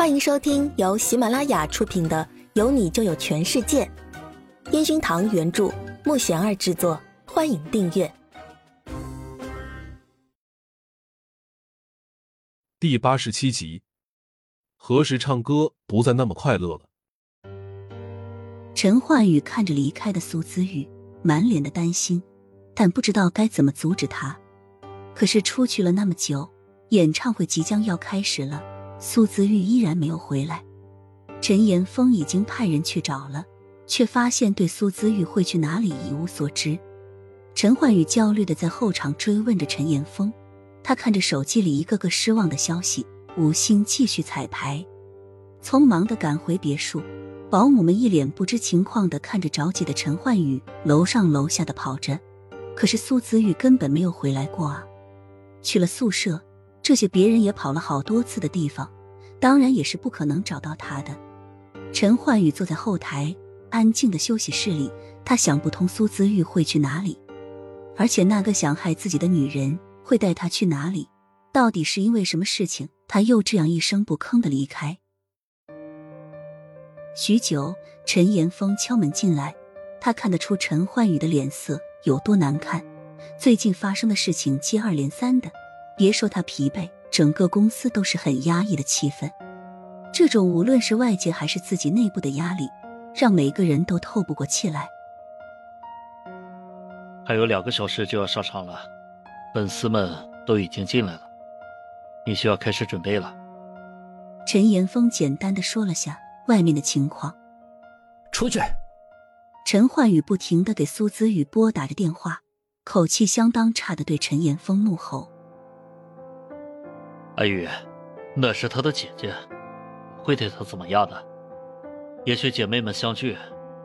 欢迎收听由喜马拉雅出品的《有你就有全世界》，烟熏堂原著，木贤儿制作。欢迎订阅第八十七集。何时唱歌不再那么快乐了？陈焕宇看着离开的苏姿玉，满脸的担心，但不知道该怎么阻止他。可是出去了那么久，演唱会即将要开始了。苏姿玉依然没有回来，陈岩峰已经派人去找了，却发现对苏姿玉会去哪里一无所知。陈焕宇焦虑的在后场追问着陈岩峰，他看着手机里一个个失望的消息，无心继续彩排，匆忙的赶回别墅。保姆们一脸不知情况的看着着急的陈焕宇，楼上楼下的跑着，可是苏姿玉根本没有回来过啊！去了宿舍。这些别人也跑了好多次的地方，当然也是不可能找到他的。陈焕宇坐在后台安静的休息室里，他想不通苏姿玉会去哪里，而且那个想害自己的女人会带他去哪里？到底是因为什么事情，他又这样一声不吭的离开？许久，陈岩峰敲门进来，他看得出陈焕宇的脸色有多难看，最近发生的事情接二连三的。别说他疲惫，整个公司都是很压抑的气氛。这种无论是外界还是自己内部的压力，让每个人都透不过气来。还有两个小时就要上场了，粉丝们都已经进来了，你需要开始准备了。陈岩峰简单的说了下外面的情况。出去。陈焕宇不停的给苏子雨拨打着电话，口气相当差的对陈岩峰怒吼。阿宇，那是他的姐姐，会对他怎么样的？也许姐妹们相聚，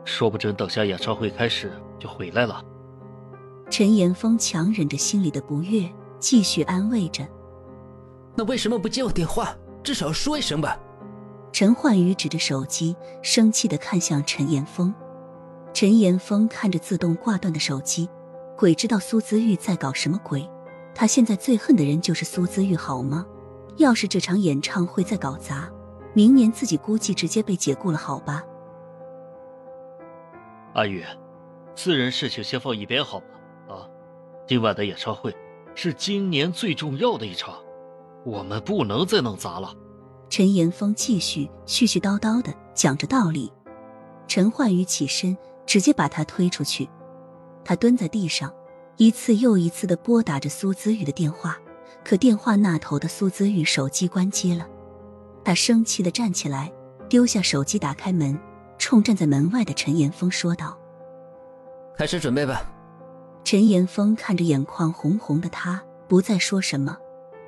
说不准等下演唱会开始就回来了。陈岩峰强忍着心里的不悦，继续安慰着。那为什么不接我电话？至少说一声吧。陈焕宇指着手机，生气的看向陈岩峰。陈岩峰看着自动挂断的手机，鬼知道苏姿玉在搞什么鬼。他现在最恨的人就是苏姿玉，好吗？要是这场演唱会再搞砸，明年自己估计直接被解雇了，好吧？阿宇，私人事情先放一边好吗？啊，今晚的演唱会是今年最重要的一场，我们不能再弄砸了。陈岩峰继续絮絮叨叨的讲着道理。陈焕宇起身，直接把他推出去。他蹲在地上，一次又一次的拨打着苏子宇的电话。可电话那头的苏姿玉手机关机了，他生气的站起来，丢下手机，打开门，冲站在门外的陈岩峰说道：“开始准备吧。”陈岩峰看着眼眶红红的他，不再说什么，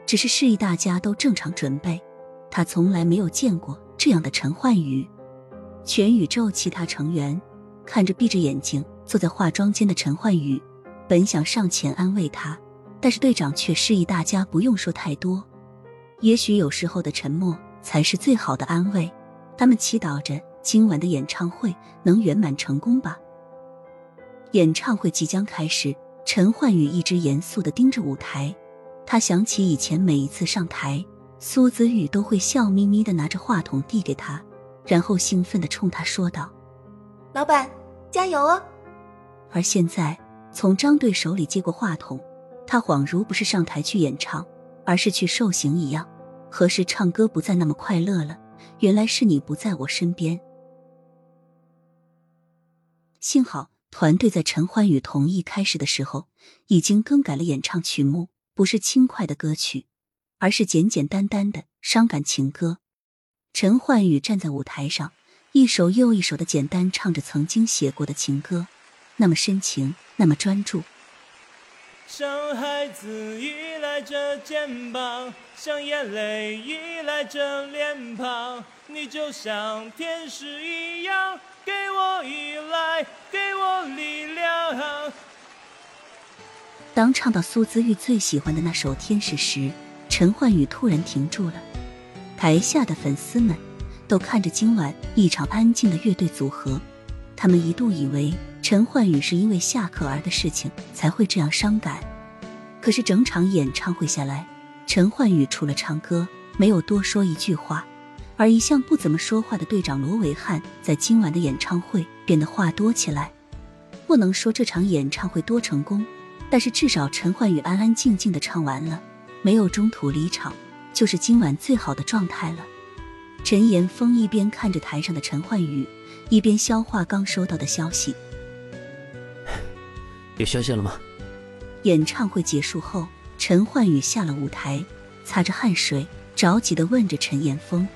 只是示意大家都正常准备。他从来没有见过这样的陈焕宇。全宇宙其他成员看着闭着眼睛坐在化妆间的陈焕宇，本想上前安慰他。但是队长却示意大家不用说太多，也许有时候的沉默才是最好的安慰。他们祈祷着今晚的演唱会能圆满成功吧。演唱会即将开始，陈焕宇一直严肃的盯着舞台。他想起以前每一次上台，苏子玉都会笑眯眯的拿着话筒递给他，然后兴奋的冲他说道：“老板，加油哦！”而现在从张队手里接过话筒。他恍如不是上台去演唱，而是去受刑一样。何时唱歌不再那么快乐了？原来是你不在我身边。幸好团队在陈欢宇同意开始的时候，已经更改了演唱曲目，不是轻快的歌曲，而是简简单单的伤感情歌。陈焕宇站在舞台上，一首又一首的简单唱着曾经写过的情歌，那么深情，那么专注。像孩子依赖着肩膀，像眼泪依赖着脸庞，你就像天使一样，给我依赖，给我力量。当唱到苏姿玉最喜欢的那首《天使》时，陈焕宇突然停住了。台下的粉丝们都看着今晚一场安静的乐队组合，他们一度以为。陈焕宇是因为下课儿的事情才会这样伤感，可是整场演唱会下来，陈焕宇除了唱歌，没有多说一句话，而一向不怎么说话的队长罗维汉，在今晚的演唱会变得话多起来。不能说这场演唱会多成功，但是至少陈焕宇安安静静的唱完了，没有中途离场，就是今晚最好的状态了。陈岩峰一边看着台上的陈焕宇，一边消化刚收到的消息。有消息了吗？演唱会结束后，陈焕宇下了舞台，擦着汗水，着急的问着陈岩峰。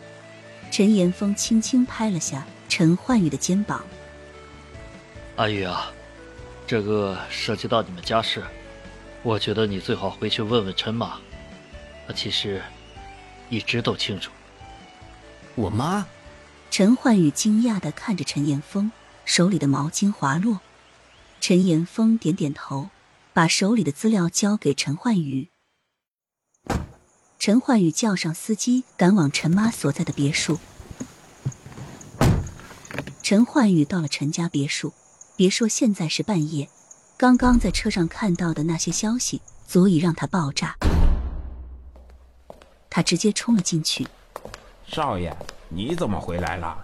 陈岩峰轻轻拍了下陈焕宇的肩膀：“阿宇啊，这个涉及到你们家事，我觉得你最好回去问问陈妈，她其实一直都清楚。”我妈。陈焕宇惊讶的看着陈岩峰，手里的毛巾滑落。陈岩峰点点头，把手里的资料交给陈焕宇。陈焕宇叫上司机，赶往陈妈所在的别墅。陈焕宇到了陈家别墅，别说现在是半夜，刚刚在车上看到的那些消息，足以让他爆炸。他直接冲了进去。少爷，你怎么回来了？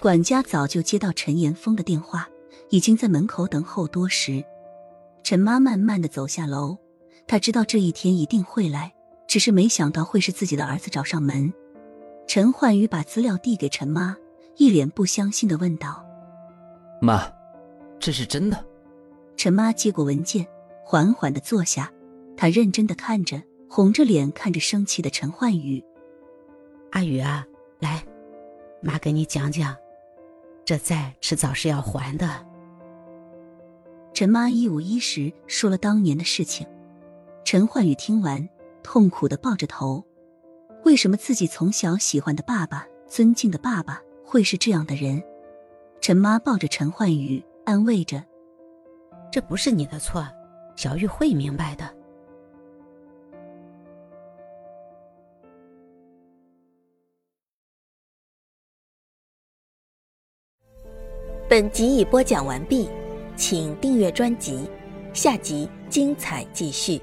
管家早就接到陈岩峰的电话，已经在门口等候多时。陈妈慢慢的走下楼，她知道这一天一定会来。只是没想到会是自己的儿子找上门。陈焕宇把资料递给陈妈，一脸不相信的问道：“妈，这是真的？”陈妈接过文件，缓缓的坐下，她认真的看着，红着脸看着生气的陈焕宇：“阿宇啊，来，妈给你讲讲，这债迟早是要还的。”陈妈一五一十说了当年的事情。陈焕宇听完。痛苦的抱着头，为什么自己从小喜欢的爸爸、尊敬的爸爸会是这样的人？陈妈抱着陈焕宇，安慰着：“这不是你的错，小玉会明白的。”本集已播讲完毕，请订阅专辑，下集精彩继续。